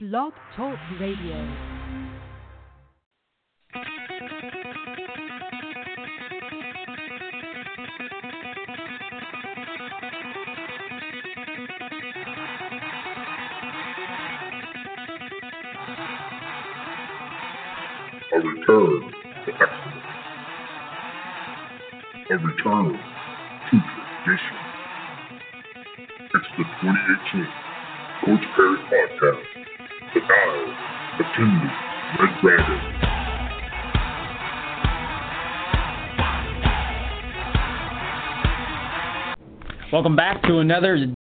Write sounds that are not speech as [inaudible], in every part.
Blog Talk Radio. A return to excellence. A return to tradition. It's the 2018 Coach Parry Podcast. The Nile, the Kingdom, Red Dragon. Welcome back to another.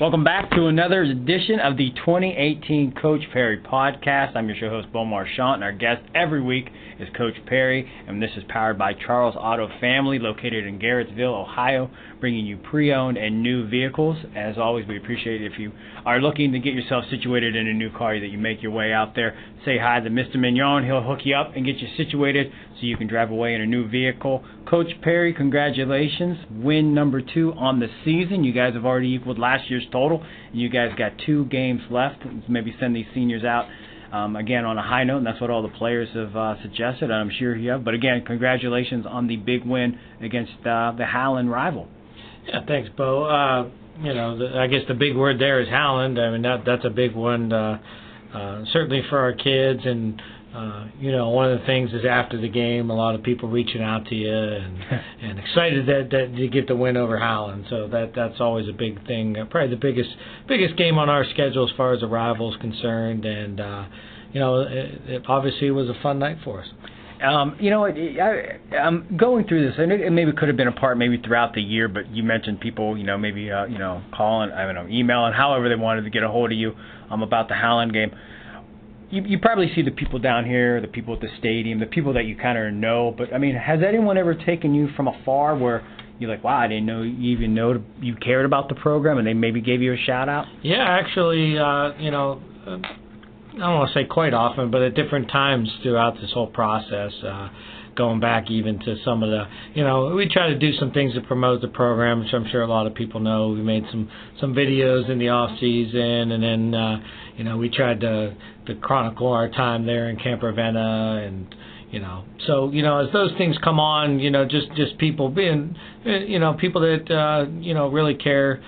Welcome back to another edition of the 2018 Coach Parry Podcast. I'm your show host, Bo Marchionte, and our guest every week is Coach Parry, and this is powered by Charles Auto Family, located in Garrettsville, Ohio, bringing you pre-owned and new vehicles. As always, we appreciate if you are looking to get yourself situated in a new car that you make your way out there. Say hi to Mr. Mignon. He'll hook you up and get you situated so you can drive away in a new vehicle. Coach Parry, congratulations. Win number two on the season. You guys have already equaled last year's total. You guys got two games left. Maybe send these seniors out um, again on a high note, and that's what all the players have uh, suggested. I'm sure you have. But again, congratulations on the big win against uh, the Howland rival. Yeah, thanks, Bo. Uh, you know, the, I guess the big word there is Howland. I mean, that that's a big one, uh, uh, certainly for our kids. And uh, you know, one of the things is after the game, a lot of people reaching out to you and [laughs] and excited that that you get the win over Howland. So that that's always a big thing. Uh, probably the biggest biggest game on our schedule as far as the rivals concerned. And uh, you know, it, it obviously was a fun night for us. Um, you know, I, I'm going through this, and it maybe could have been a part maybe throughout the year, but you mentioned people, you know, maybe uh, you know, calling, I don't know, emailing, however they wanted to get a hold of you um, about the Howland game. You, you probably see the people down here, the people at the stadium, the people that you kind of know. But I mean, has anyone ever taken you from afar where you're like, wow, I didn't know you even know you cared about the program, and they maybe gave you a shout out? Yeah, actually, uh, you know. Uh, I don't want to say quite often, but at different times throughout this whole process, uh, going back even to some of the, you know, we try to do some things to promote the program, which I'm sure a lot of people know. We made some some videos in the off season, and then, uh, you know, we tried to to chronicle our time there in Camp Ravenna, and you know, so you know, as those things come on, you know, just just people being, you know, people that uh, you know really care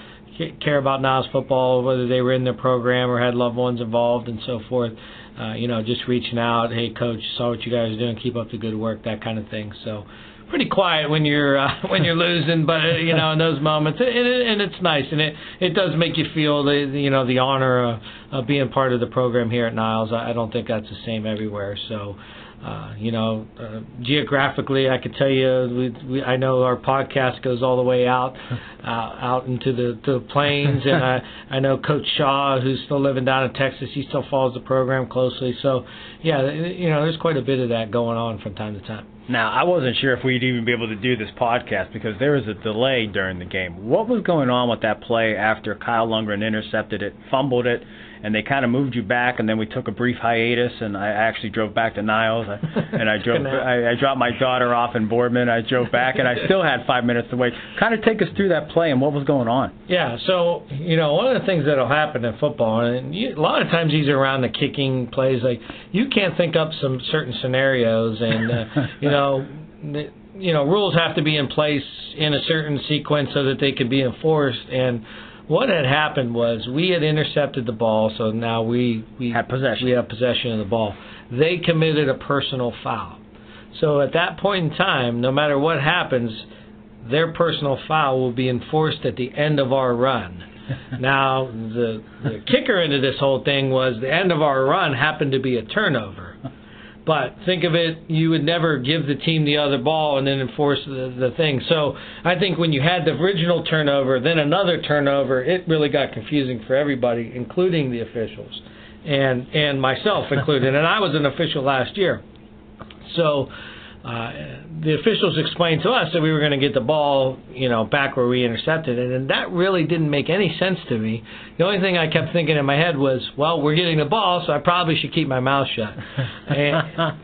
care about Niles football, whether they were in the program or had loved ones involved and so forth. Uh, you know, just reaching out, hey coach, saw what you guys are doing, keep up the good work, that kind of thing. So pretty quiet when you're uh, [laughs] when you're losing, but uh, you know in those moments, and, it, and it's nice, and it it does make you feel the you know the honor of, of being part of the program here at Niles. I, I don't think that's the same everywhere. So. Uh, you know, uh, geographically, I could tell you, we, we, I know our podcast goes all the way out, [laughs] uh, out into the, the plains, and I, I know Coach Shaw, who's still living down in Texas, he still follows the program closely. So, yeah, you know, there's quite a bit of that going on from time to time. Now, I wasn't sure if we'd even be able to do this podcast because there was a delay during the game. What was going on with that play after Kyle Lundgren intercepted it, fumbled it, and they kind of moved you back, and then we took a brief hiatus, and I actually drove back to Niles, and I [laughs] drove, I, I dropped my daughter off in Boardman, I drove back, and I [laughs] still had five minutes to wait. Kind of take us through that play and what was going on. Yeah, so you know one of the things that'll happen in football, and you, a lot of times these are around the kicking plays, like you can't think up some certain scenarios, and uh, [laughs] you know. The, you know, rules have to be in place in a certain sequence so that they can be enforced. And what had happened was we had intercepted the ball, so now we we had possession. We have possession of the ball. They committed a personal foul. So at that point in time, no matter what happens, their personal foul will be enforced at the end of our run. [laughs] now the the kicker into this whole thing was the end of our run happened to be a turnover. But think of it, you would never give the team the other ball and then enforce the, the thing. So I think when you had the original turnover, then another turnover, it really got confusing for everybody, including the officials, and and myself included. and I was an official last year, so uh, the officials explained to us that we were going to get the ball, you know, back where we intercepted it, and that really didn't make any sense to me. The only thing I kept thinking in my head was, well, we're getting the ball, so I probably should keep my mouth shut. [laughs] and,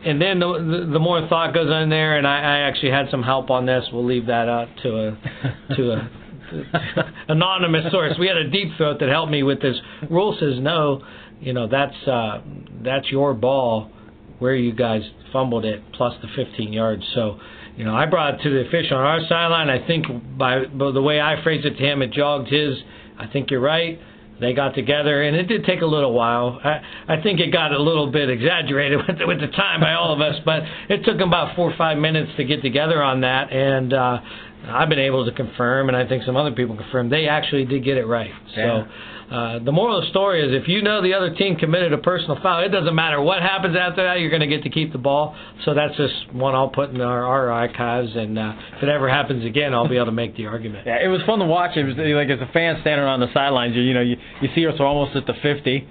and then the, the, the more thought goes in there, and I, I actually had some help on this. We'll leave that out to a to a [laughs] anonymous source. We had a deep throat that helped me with this. Rule says no, you know that's uh, that's your ball where you guys fumbled it plus the 15 yards. So, you know, I brought it to the official on our sideline. I think by, by the way I phrased it to him, it jogged his. I think you're right. They got together, and it did take a little while. I, I think it got a little bit exaggerated [laughs] with the, with the time by all of us, but it took them about four or five minutes to get together on that, and uh, I've been able to confirm, and I think some other people confirm they actually did get it right. Yeah. So uh, the moral of the story is if you know the other team committed a personal foul, it doesn't matter what happens after that, you're going to get to keep the ball. So that's just one I'll put in our, our archives, and uh, if it ever happens again, I'll be able to make the argument. Yeah, it was fun to watch. It was like as a fan standing on the sidelines, you, you know, you, you see us almost at the 50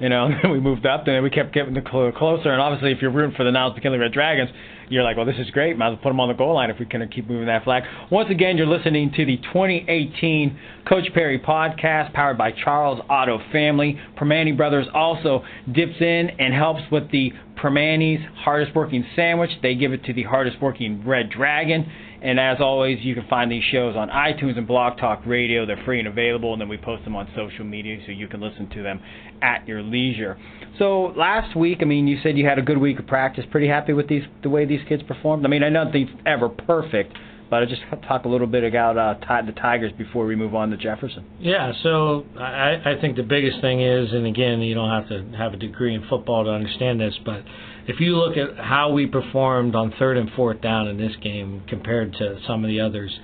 you know, and [laughs] then we moved up, and then we kept getting closer. And obviously, if you're rooting for the Niles McKinley Red Dragons, you're like, well, this is great. Might as well put them on the goal line if we can keep moving that flag. Once again, you're listening to the 2018 Coach Parry podcast, powered by Charles Auto Family. Primanti Brothers also dips in and helps with the Primanti's hardest working sandwich. They give it to the hardest working Red Dragon. And as always, you can find these shows on iTunes and Blog Talk Radio. They're free and available, and then we post them on social media so you can listen to them at your leisure. So last week, I mean, you said you had a good week of practice. Pretty happy with these the way these kids performed. I mean, I know nothing's ever perfect, but I just [laughs] talk a little bit about uh, the Tigers before we move on to Jefferson. Yeah, so I, I think the biggest thing is, and again, you don't have to have a degree in football to understand this, but if you look at how we performed on third and fourth down in this game compared to some of the others,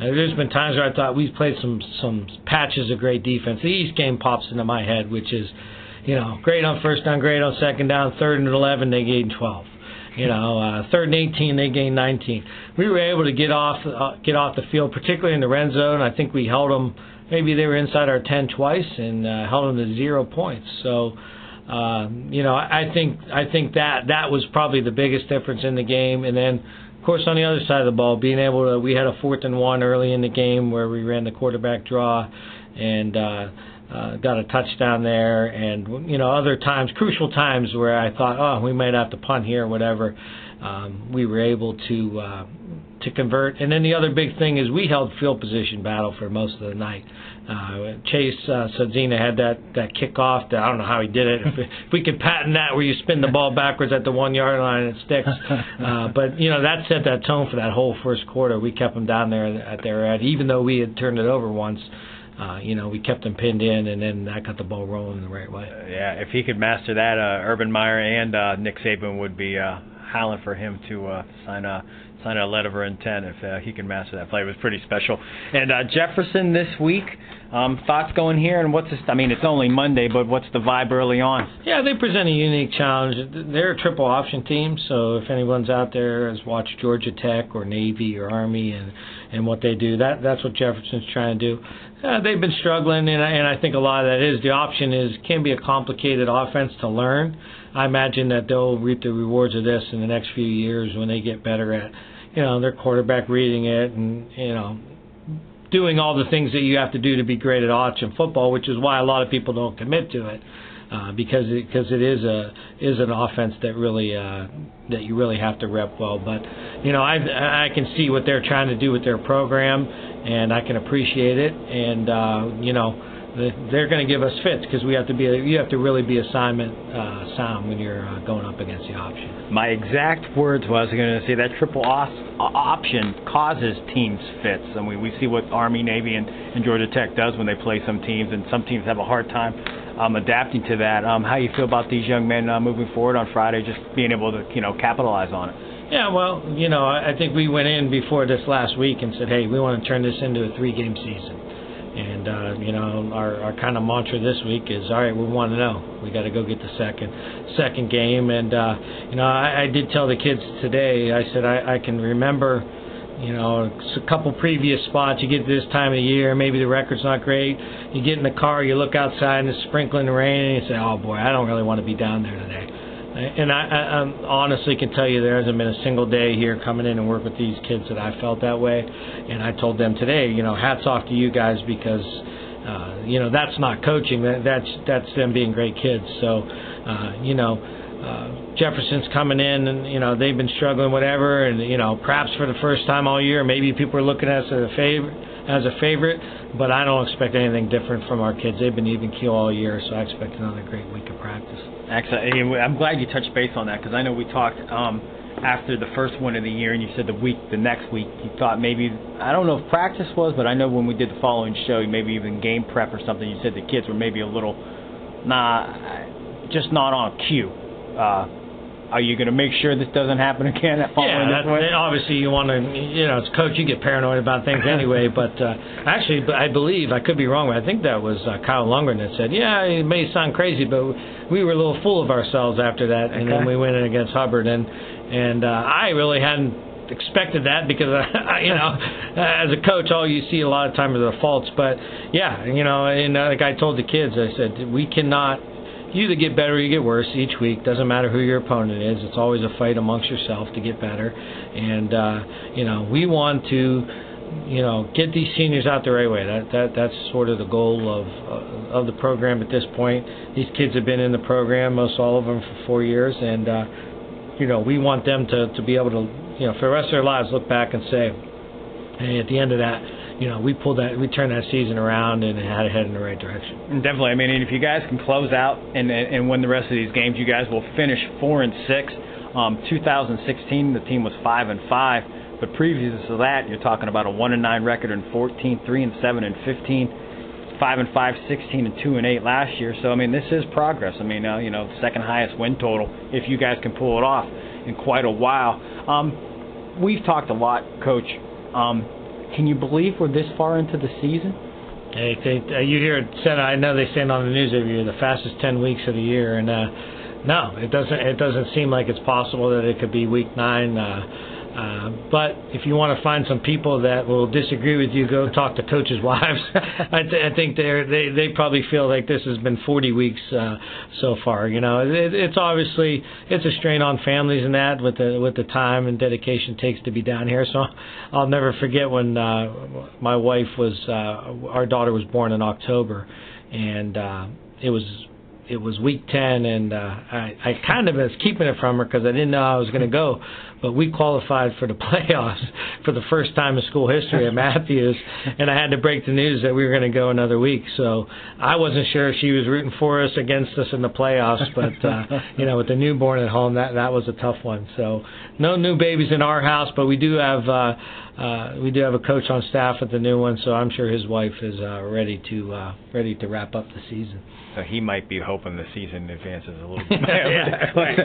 uh, there's been times where I thought we've played some some patches of great defense. The East game pops into my head, which is, you know, great on first down, great on second down, third and 11 they gained 12. You know, uh, third and 18 they gained 19. We were able to get off uh, get off the field, particularly in the red zone. I think we held them. Maybe they were inside our 10 twice and uh, held them to zero points. So uh, you know, I think I think that that was probably the biggest difference in the game. And then, of course, on the other side of the ball, being able to we had a fourth and one early in the game where we ran the quarterback draw, and uh, uh, got a touchdown there. And you know, other times, crucial times where I thought, oh, we might have to punt here or whatever. Um, we were able to uh, to convert. And then the other big thing is we held field position battle for most of the night. Uh, Chase uh, Sadzina had that that kickoff. That I don't know how he did it. If, if we could patent that, where you spin the ball backwards at the one yard line and it sticks. Uh, but you know that set that tone for that whole first quarter. We kept them down there at their end, even though we had turned it over once. Uh, you know, we kept him pinned in, and then that got the ball rolling the right way. Uh, yeah, if he could master that, uh, Urban Meyer and uh, Nick Saban would be uh, howling for him to uh, sign a sign a letter of intent if uh, he can master that play. It was pretty special. And uh, Jefferson this week, um, thoughts going here, and what's this? I mean, it's only Monday, but what's the vibe early on? Yeah, they present a unique challenge. They're a triple option team, so if anyone's out there has watched Georgia Tech or Navy or Army and and what they do, that that's what Jefferson's trying to do. Uh, they've been struggling, and, and I think a lot of that is the option is can be a complicated offense to learn. I imagine that they'll reap the rewards of this in the next few years when they get better at, you know, their quarterback reading it and you know, doing all the things that you have to do to be great at option football, which is why a lot of people don't commit to it. Uh, because it, because it is a is an offense that really uh, that you really have to rep well. But you know I I can see what they're trying to do with their program, and I can appreciate it. And uh, you know they're going to give us fits because we have to be you have to really be assignment uh, sound when you're uh, going up against the option. My exact words was going to say that triple os- option causes teams fits. I mean we see what Army, Navy, and, and Georgia Tech does when they play some teams, and some teams have a hard time um, adapting to that. Um, how you feel about these young men uh, moving forward on Friday, just being able to you know capitalize on it. Yeah, well, you know, I think we went in before this last week and said, hey, we want to turn this into a three-game season. And uh, you know, our, our kind of mantra this week is, all right, we want to know. We got to go get the second second game. And uh, you know, I, I did tell the kids today. I said I, I can remember, you know, a couple previous spots. You get to this time of year, maybe the record's not great. You get in the car, you look outside, and it's sprinkling rain, and you say, oh boy, I don't really want to be down there today. And I, I, I honestly can tell you there hasn't been a single day here coming in and work with these kids that I felt that way. And I told them today, you know, hats off to you guys because, uh, you know, that's not coaching. That, that's that's them being great kids. So, uh, you know, uh, Jefferson's coming in and you know they've been struggling whatever and you know perhaps for the first time all year maybe people are looking at us as a favor as a favorite, but I don't expect anything different from our kids. They've been even keel all year, so I expect another great week of practice. Excellent. I'm glad you touched base on that because I know we talked um, after the first one of the year, and you said the week, the next week, you thought maybe I don't know if practice was, but I know when we did the following show, maybe even game prep or something, you said the kids were maybe a little, nah, just not on cue. Uh, are you going to make sure this doesn't happen again? yeah, that, obviously you want to, you know, as coach, you get paranoid about things [laughs] anyway. but uh, actually, I believe I could be wrong, but I think that was uh, Kyle Lundgren that said, "Yeah, it may sound crazy, but we were a little full of ourselves after that, and then we went in against Hubbard, and and uh, I really hadn't expected that because [laughs] uh, you know [laughs] as a coach all you see a lot of times are the faults but yeah you know and uh, like I told the kids I said we cannot you either get better or you get worse each week. Doesn't matter who your opponent is. It's always a fight amongst yourself to get better. And uh, you know, we want to, you know, get these seniors out the right way. That that that's sort of the goal of uh, of the program at this point. These kids have been in the program, most all of them, for four years, and uh, you know, we want them to to be able to, you know, for the rest of their lives, look back and say, hey, at the end of that you know, we pulled that, we turned that season around and had it head in the right direction. Definitely. I mean, if you guys can close out and and win the rest of these games, you guys will finish four and six. Um, 2016, the team was five and five, but previous to that, you're talking about a one and nine record in 14, three and seven and 15, five and five, 16 and two and eight last year. So I mean, this is progress. I mean, uh, you know, second highest win total if you guys can pull it off in quite a while. Um, we've talked a lot, Coach. Um, can you believe we're this far into the season? Hey, they, uh, you hear it said. I know they say it on the news every year, the fastest ten weeks of the year, and uh, no, it doesn't. It doesn't seem like it's possible that it could be week nine. Uh, uh, but if you want to find some people that will disagree with you, go talk to coaches' [laughs] wives. I, th- I think they they they probably feel like this has been 40 weeks uh, so far. You know, it, it's obviously it's a strain on families and that with the with the time and dedication it takes to be down here. So I'll never forget when uh, my wife was uh, our daughter was born in October, and uh, it was it was week 10 and uh, I, I kind of was keeping it from her because I didn't know I was going to go but we qualified for the [laughs] playoffs for the first time in school history at Mathews and I had to break the news that we were going to go another week so I wasn't sure if she was rooting for us against us in the playoffs but uh, [laughs] you know with the newborn at home that that was a tough one so no new babies in our house but we do have uh, uh, we do have a coach on staff at the new one so I'm sure his wife is uh, ready to uh, ready to wrap up the season so he might be hoping the season advances a little [laughs] bit. yeah, right.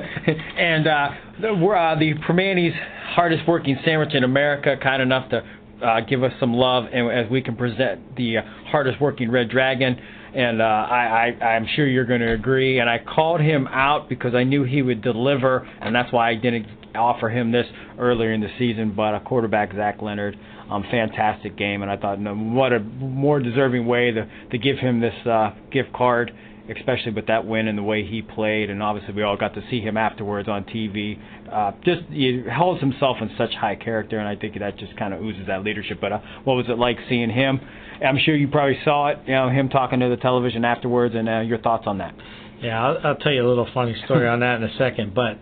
and uh, the, uh, the Primanti's hardest working sandwich in America, kind enough to uh, give us some love, and as we can present the uh, hardest working Red Dragon. And uh, I, I, I'm sure you're going to agree. And I called him out because I knew he would deliver, and that's why I didn't offer him this earlier in the season. But a quarterback, Zach Leonard, um, fantastic game, and I thought, no, what a more deserving way to to give him this uh, gift card, especially with that win and the way he played, and obviously we all got to see him afterwards on TV. Uh, just he holds himself in such high character, and I think that just kind of oozes that leadership. But uh, what was it like seeing him? I'm sure you probably saw it, you know, him talking to the television afterwards, and uh, your thoughts on that. Yeah, I'll, I'll tell you a little funny story on that in a second, but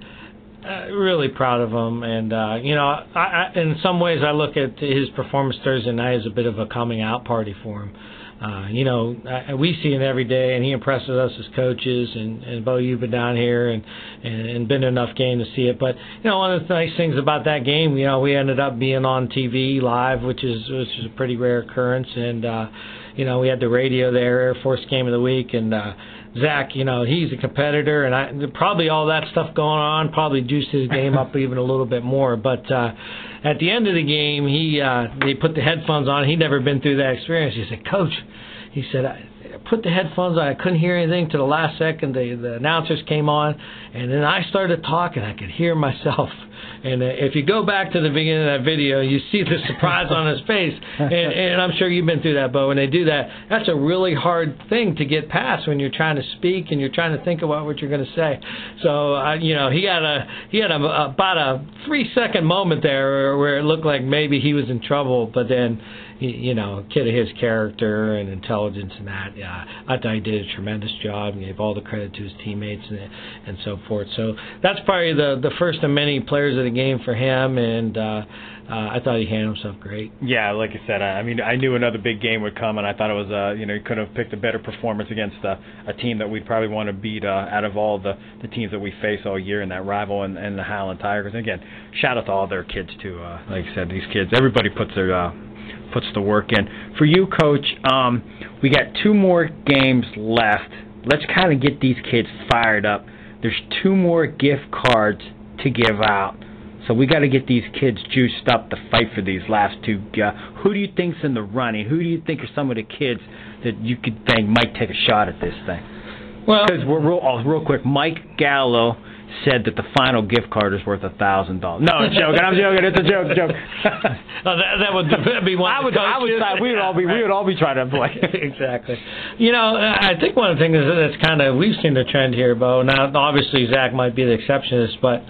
uh, really proud of him, and uh, you know, I, I, in some ways, I look at his performance Thursday night as a bit of a coming out party for him. You know, I, we see him every day, and he impresses us as coaches. And, and Bo, you've been down here and, and and been to enough game to see it. But you know, one of the nice things about that game, you know, we ended up being on TV live, which is which is a pretty rare occurrence. And uh, you know, we had the radio there, Air Force Game of the Week, and uh, Zach, you know, he's a competitor, and I, probably all that stuff going on probably juiced his game up [laughs] even a little bit more. But uh, at the end of the game, he uh, they put the headphones on. He'd never been through that experience. He said, "Coach," he said, I put the headphones on. I couldn't hear anything to the last second. The the announcers came on, and then I started talking. I could hear myself. And uh, if you go back to the beginning of that video, you see the surprise on his face. [laughs] And, and I'm sure you've been through that, Bo. When they do that, that's a really hard thing to get past when you're trying to speak and you're trying to think about what you're going to say. So, uh, you know, he had a he had a, about a three second moment there where it looked like maybe he was in trouble, but then you know, kid of his character and intelligence and that. Yeah, I thought he did a tremendous job and gave all the credit to his teammates and and so forth. So that's probably the the first of many players of the game for him, and uh, uh, I thought he handled himself great. Yeah, like I said, I, I mean, I knew another big game would come, and I thought it was, uh, you know, you couldn't have picked a better performance against uh, a team that we'd probably want to beat uh, out of all the the teams that we face all year in that rival and, and the Howland Tigers. And again, shout out to all their kids too. Uh, like I said, these kids, everybody puts their uh, puts the work in. For you, coach, um, we got two more games left. Let's kind of get these kids fired up. There's two more gift cards to give out. So we got to get these kids juiced up to fight for these last two. Uh, who do you think's in the running? Who do you think are some of the kids that you could think might take a shot at this thing? Well, Because we're real, oh, real quick, Mike Gallo said that the final gift card is worth a thousand dollars. No, I'm joking. I'm joking. It's a joke. Joke. [laughs] Oh, that, that would be one. I would. I would. coaches. We would all be. We would all be trying to play. [laughs] exactly. You know, I think one of the things that's kind of we've seen the trend here, Bo. Now, obviously, Zach might be the exception to this, but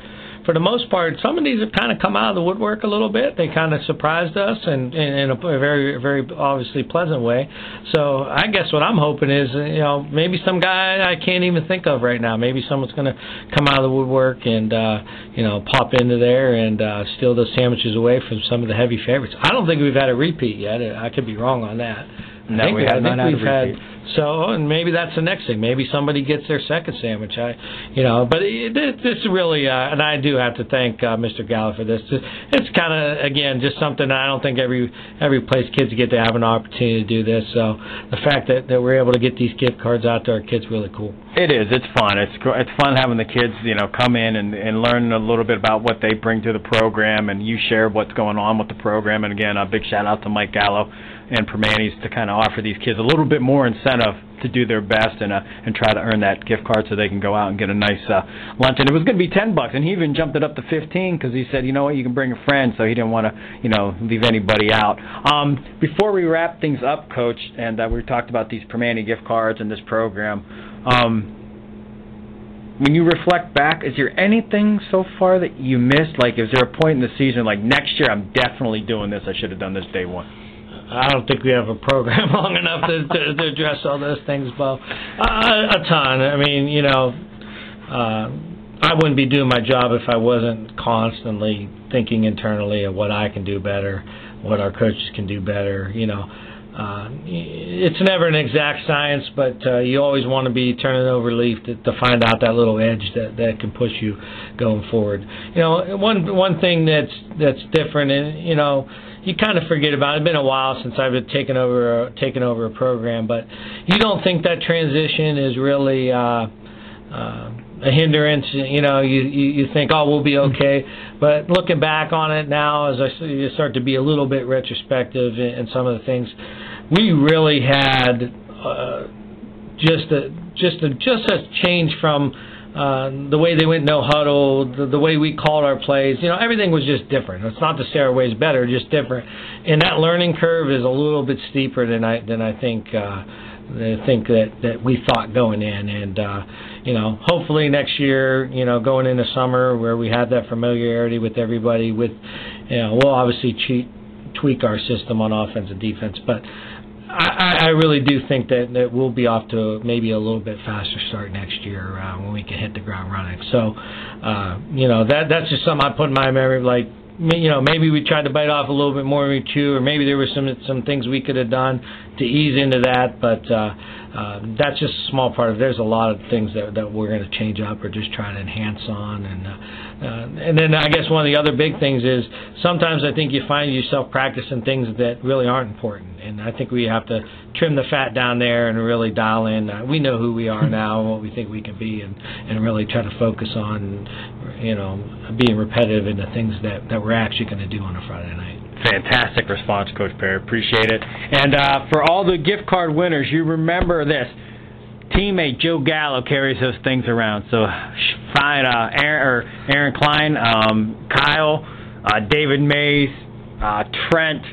for the most part, some of these have kind of come out of the woodwork a little bit. They kind of surprised us, and in a very, very obviously pleasant way. So I guess what I'm hoping is, you know, maybe some guy I can't even think of right now. Maybe someone's going to come out of the woodwork and uh, you know pop into there and uh, steal those sandwiches away from some of the heavy favorites. I don't think we've had a repeat yet. I could be wrong on that. No, I think we have I think we've had so, and maybe that's the next thing. Maybe somebody gets their second sandwich. I, you know, but it, it, it's really, uh, and I do have to thank uh, Mr. Gallo for this. It's kind of again just something I don't think every every place kids get to have an opportunity to do this. So the fact that that we're able to get these gift cards out to our kids really cool. It is. It's fun. It's it's fun having the kids, you know, come in and and learn a little bit about what they bring to the program, and you share what's going on with the program. And again, a big shout out to Mike Gallo and Primanti's to kind of offer these kids a little bit more incentive to do their best and uh, and try to earn that gift card so they can go out and get a nice uh, lunch. And it was going to be ten bucks, and he even jumped it up to fifteen because he said, you know what, you can bring a friend, so he didn't want to, you know, leave anybody out. Um, before we wrap things up, Coach, and uh, we talked about these Primanti gift cards and this program. Um, when you reflect back, is there anything so far that you missed? Like, is there a point in the season, like next year, I'm definitely doing this. I should have done this day one. I don't think we have a program [laughs] long enough to, to, to address all those things, Bo. Uh, a ton. I mean, you know, uh, I wouldn't be doing my job if I wasn't constantly thinking internally of what I can do better, what our coaches can do better. You know, uh, it's never an exact science, but uh, you always want to be turning over leaf to, to find out that little edge that that can push you going forward. You know, one one thing that's that's different, and you know you kind of forget about it. It's been a while since I've taken over taken over a program, but you don't think that transition is really uh, uh, a hindrance. You know, you, you think, oh, we'll be okay. But looking back on it now, as I you start to be a little bit retrospective in, in some of the things, we really had uh, just a just a just a change from uh, the way they went no huddle, the, the way we called our plays. You know, everything was just different. It's not to say our ways better, just different. And that learning curve is a little bit steeper than I than I think. Uh, than I think that that we thought going in, and uh, you know, hopefully next year, you know, going into summer where we have that familiarity with everybody, with you know, we'll obviously cheat, tweak our system on offense and defense, but I, I really do think that, that we'll be off to maybe a little bit faster start next year uh, when we can hit the ground running. So, uh, you know, that that's just something I put in my memory. Like, you know, maybe we tried to bite off a little bit more than we chew, or maybe there were some some things we could have done to ease into that. But uh, uh, that's just a small part of. it. There's a lot of things that that we're going to change up or just try to enhance on, and uh, and then I guess one of the other big things is sometimes I think you find yourself practicing things that really aren't important, and I think we have to trim the fat down there and really dial in. Uh, we know who we are now and what we think we can be, and and really try to focus on, you know, being repetitive in the things that that we're actually going to do on a Friday night. Fantastic response, Coach Parry. Appreciate it. And uh, for all the gift card winners, you remember this. Teammate Joe Gallo carries those things around. So find uh, Aaron, or Aaron Klein, um, Kyle, uh, David Mays, uh, Trent,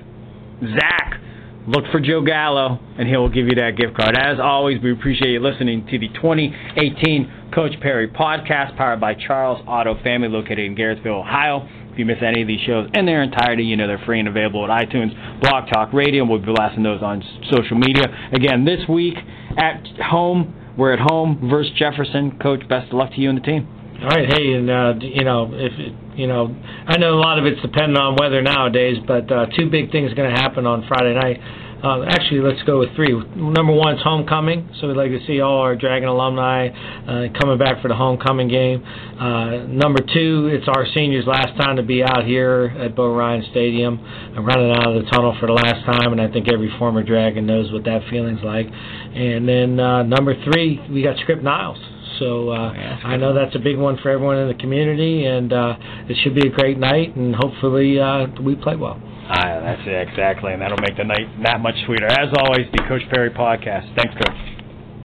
Zach. Look for Joe Gallo, and he will give you that gift card. As always, we appreciate you listening to the 2018 Coach Parry podcast, powered by Charles Auto Family, located in Garrettsville, Ohio. If you miss any of these shows in their entirety, you know they're free and available at iTunes, Blog Talk Radio. We'll be blasting those on social media. Again, this week at home, we're at home versus Jefferson. Coach, best of luck to you and the team. All right, hey, and uh, you know, if you know, I know a lot of it's dependent on weather nowadays, but uh, two big things are going to happen on Friday night. Uh, actually, let's go with three. Number one is homecoming, so we'd like to see all our Dragon alumni uh, coming back for the homecoming game. Uh, number two, it's our seniors' last time to be out here at Bo Rein Stadium. I'm running out of the tunnel for the last time, and I think every former Dragon knows what that feeling's like. And then uh, number three, we got Script Niles. So uh, yeah, I know that's a big one for everyone in the community, and uh, it should be a great night, and hopefully uh, we play well. Ah, that's it, exactly, and that'll make the night that much sweeter. As always, the Coach Parry podcast. Thanks, Coach.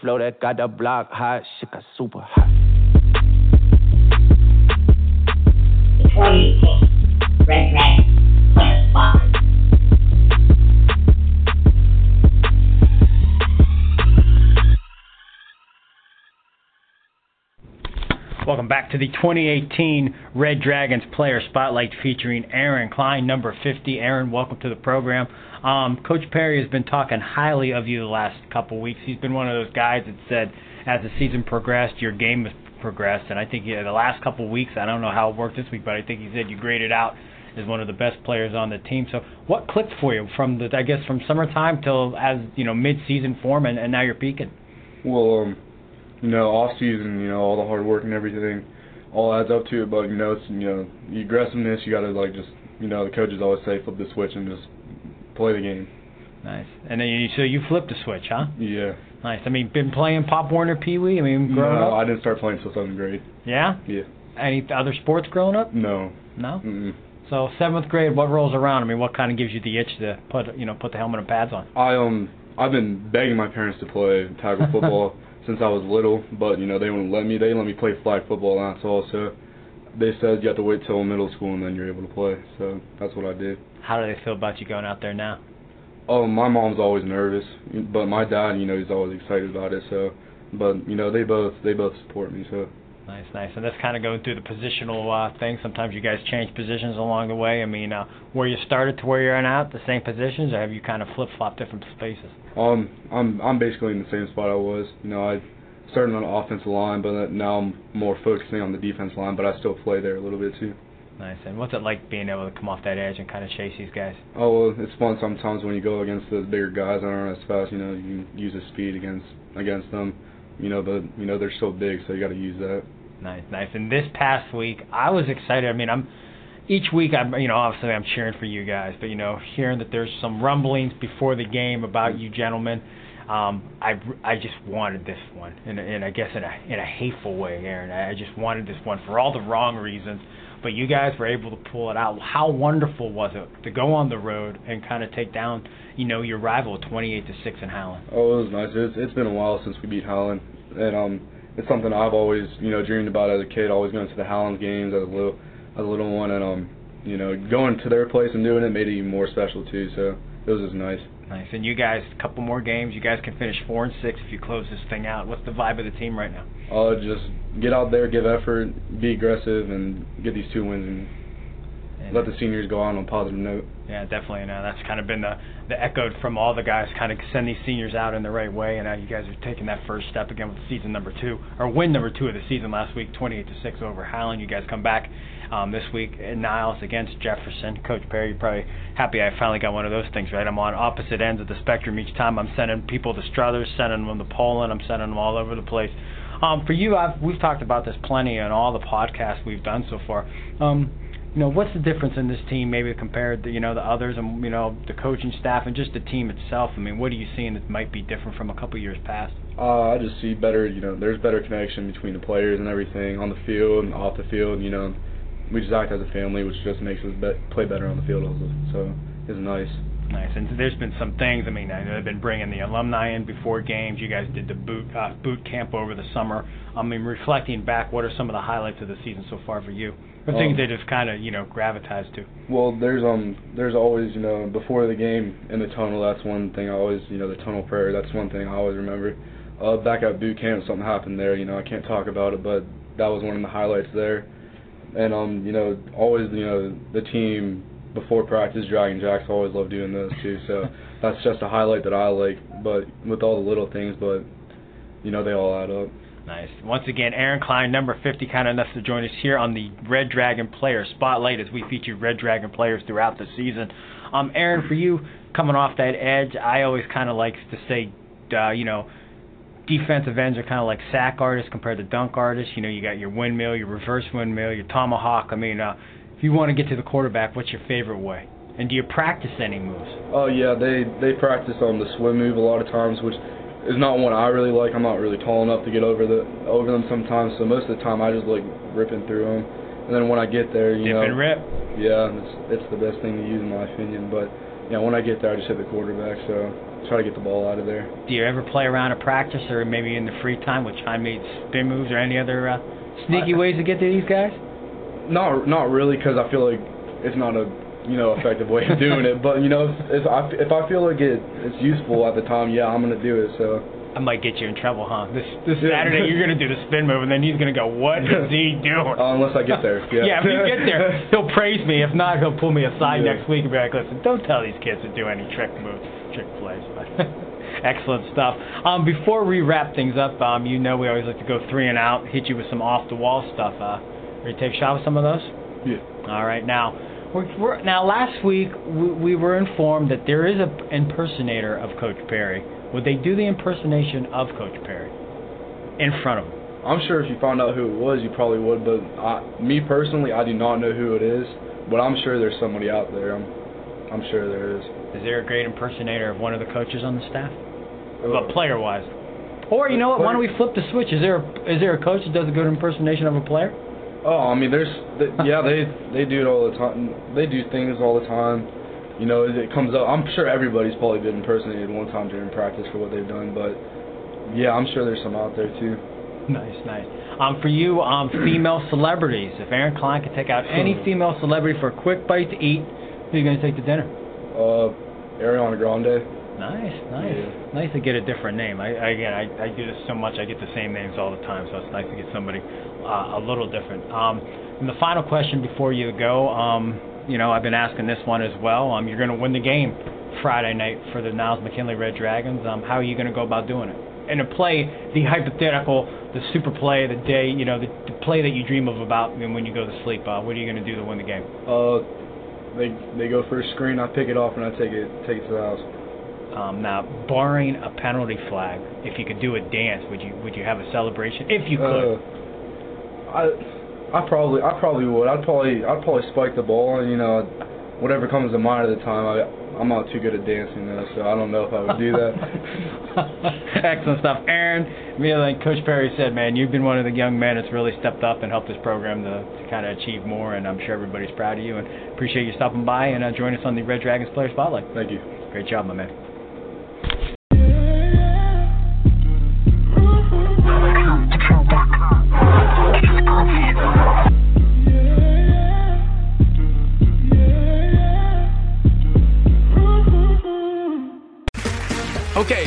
Flow that got the block hot, shit got super hot. Back to the 2018 Red Dragons Player Spotlight featuring Aaron Klein, number 50. Aaron, welcome to the program. Um, Coach Parry has been talking highly of you the last couple weeks. He's been one of those guys that said, as the season progressed, your game has progressed. And I think yeah, the last couple weeks, I don't know how it worked this week, but I think he said you graded out as one of the best players on the team. So, what clicked for you from the, I guess, from summertime till as you know mid-season form, and, and now you're peaking? Well, um, you know, off season, you know, all the hard work and everything, all adds up to it. But you know, it's you know, the aggressiveness. You got to like just, you know, the coaches always say flip the switch and just play the game. Nice. And then you so you flipped the switch, huh? Yeah. Nice. I mean, been playing Pop Warner Pee Wee. I mean, growing no, up. I didn't start playing until seventh grade. Yeah. Yeah. Any other sports growing up? No. No. Mm-mm. So seventh grade, what rolls around? I mean, what kind of gives you the itch to put you know put the helmet and pads on? I um I've been begging my parents to play tackle [laughs] football since I was little, but you know they wouldn't let me. They let me play flag football, and that's all. So they said you have to wait till middle school and then you're able to play. So that's what I did. How do they feel about you going out there now? Oh, my mom's always nervous, but my dad, you know, he's always excited about it. So, but you know, they both they both support me. So. Nice, nice. And that's kind of going through the positional uh, thing. Sometimes you guys change positions along the way. I mean, uh, where you started to where you're at now, the same positions, or have you kind of flip flopped different spaces? Um, I'm I'm basically in the same spot I was. You know, I started on the offensive line, but now I'm more focusing on the defense line. But I still play there a little bit too. Nice. And what's it like being able to come off that edge and kind of chase these guys? Oh, well, it's fun sometimes when you go against the bigger guys that aren't as fast. You know, you use the speed against against them. You know, the you know they're so big, so you got to use that. Nice, nice. And this past week, I was excited. I mean, I'm each week. I'm, you know, obviously I'm cheering for you guys, but you know, hearing that there's some rumblings before the game about you gentlemen, um, I I just wanted this one, and and I guess in a in a hateful way, Aaron. I just wanted this one for all the wrong reasons. But you guys were able to pull it out. How wonderful was it to go on the road and kind of take down, you know, your rival 28 to six in Howland? Oh, it was nice. It's it's been a while since we beat Howland, and um it's something I've always, you know, dreamed about as a kid, always going to the Howland games as a little as a little one and um, you know, going to their place and doing it made it even more special too, so it was just nice. Nice. And you guys a couple more games, you guys can finish four and six if you close this thing out. What's the vibe of the team right now? Uh just get out there, give effort, be aggressive and get these two wins and and let the seniors go on on a positive note. Yeah, definitely. And uh, that's kind of been the the echoed from all the guys, kind of send these seniors out in the right way. And now you guys are taking that first step again with season number two or win number two of the season last week, 28 to six over Howland. You guys come back um, this week in Niles against Jefferson. Coach Parry, you're probably happy I finally got one of those things right. I'm on opposite ends of the spectrum each time. I'm sending people to Struthers, sending them to Poland. I'm sending them all over the place. Um, for you, I've, we've talked about this plenty on all the podcasts we've done so far. Um, you know, what's the difference in this team maybe compared to, you know, the others and, you know, the coaching staff and just the team itself? I mean, what are you seeing that might be different from a couple years past? Uh, I just see better, you know, there's better connection between the players and everything on the field and off the field, you know. We just act as a family, which just makes us be- play better on the field also. So, it's nice. Nice. And there's been some things. I mean, I know they've been bringing the alumni in before games. You guys did the boot uh, boot camp over the summer. I mean, reflecting back, what are some of the highlights of the season so far for you? Or things Um, they just kind of you know gravitize to. Well, there's um, there's always you know before the game in the tunnel. That's one thing I always you know the tunnel prayer. That's one thing I always remember. Uh, back at boot camp, something happened there. You know, I can't talk about it, but that was one of the highlights there. And um, you know, always you know the team before practice, Dragon Jacks always love doing those too. So [laughs] that's just a highlight that I like. But with all the little things, but you know they all add up. Nice. Once again, Aaron Klein, number 50, kind of enough to join us here on the Red Dragon Player Spotlight as we feature Red Dragon players throughout the season. Um, Aaron, for you, coming off that edge, I always kind of like to say, uh, you know, defensive ends are kind of like sack artists compared to dunk artists. You know, you got your windmill, your reverse windmill, your tomahawk. I mean, uh, if you want to get to the quarterback, what's your favorite way? And do you practice any moves? Oh yeah, they they practice on the swim move a lot of times, which is not one I really like. I'm not really tall enough to get over the over them sometimes, so most of the time I just like ripping through them. And then when I get there, you Dip know, and rip. yeah, it's it's the best thing to use in my opinion. But yeah, when I get there, I just hit the quarterback, so try to get the ball out of there. Do you ever play around at practice or maybe in the free time with Chime-made spin moves or any other uh, sneaky I- ways to get to these guys? Not not really, because I feel like it's not a you know effective way of doing it. But you know, if, if I if I feel like it it's useful at the time, yeah, I'm gonna do it. So I might get you in trouble, huh? This this Yeah. Saturday you're gonna do the spin move and then he's gonna go, What is he [laughs] doing? uh, unless I get there, [laughs] yeah. if you get there, he'll praise me. If not, he'll pull me aside Yeah. next week and be like, "Listen, don't tell these kids to do any trick moves, trick plays." But [laughs] excellent stuff. Um, before we wrap things up, um, you know we always like to go three and out, hit you with some off the wall stuff. Uh, ready to take a shot with some of those? yeah. All right, now. We're, we're, now, last week we, we were informed that there is an impersonator of Coach Parry. Would they do the impersonation of Coach Parry in front of him? I'm sure if you found out who it was, you probably would. But I, me personally, I do not know who it is. But I'm sure there's somebody out there. I'm, I'm sure there is. Is there a great impersonator of one of the coaches on the staff? Uh, But player wise. Or you know what? Why don't we flip the switch? Is there a, is there a coach that does a good impersonation of a player? Oh, I mean, there's, th yeah, they they do it all the time. They do things all the time. You know, it comes up. I'm sure everybody's probably been impersonated one time during practice for what they've done. But yeah, I'm sure there's some out there too. Nice, nice. Um, for you, um, female celebrities. If Aaron Klein could take out any female celebrity for a quick bite to eat, who are you going to take to dinner? Uh, Ariana Grande. Nice, nice, Yeah. nice to get a different name. I, I again, I, I do this so much, I get the same names all the time, so it's nice to get somebody uh, a little different. Um, and the final question before you go, um, you know, I've been asking this one as well. Um, you're going to win the game Friday night for the Niles McKinley Red Dragons. Um, how are you going to go about doing it? And to play the hypothetical, the super play, the day, you know, the, the play that you dream of about when you go to sleep. Uh, what are you going to do to win the game? Uh, they they go for a screen. I pick it off and I take it take it to the house. Um, now, barring a penalty flag, if you could do a dance, would you would you have a celebration? If you could. Uh, I I probably I probably would. I'd probably I'd probably spike the ball and you know whatever comes to mind at the time. I I'm not too good at dancing though, so I don't know if I would do that. [laughs] Excellent stuff, Aaron. Me like Coach Parry said, man, you've been one of the young men that's really stepped up and helped this program to, to kind of achieve more, and I'm sure everybody's proud of you and appreciate you stopping by and uh, joining us on the Red Dragons Player Spotlight. Thank you. Great job, my man.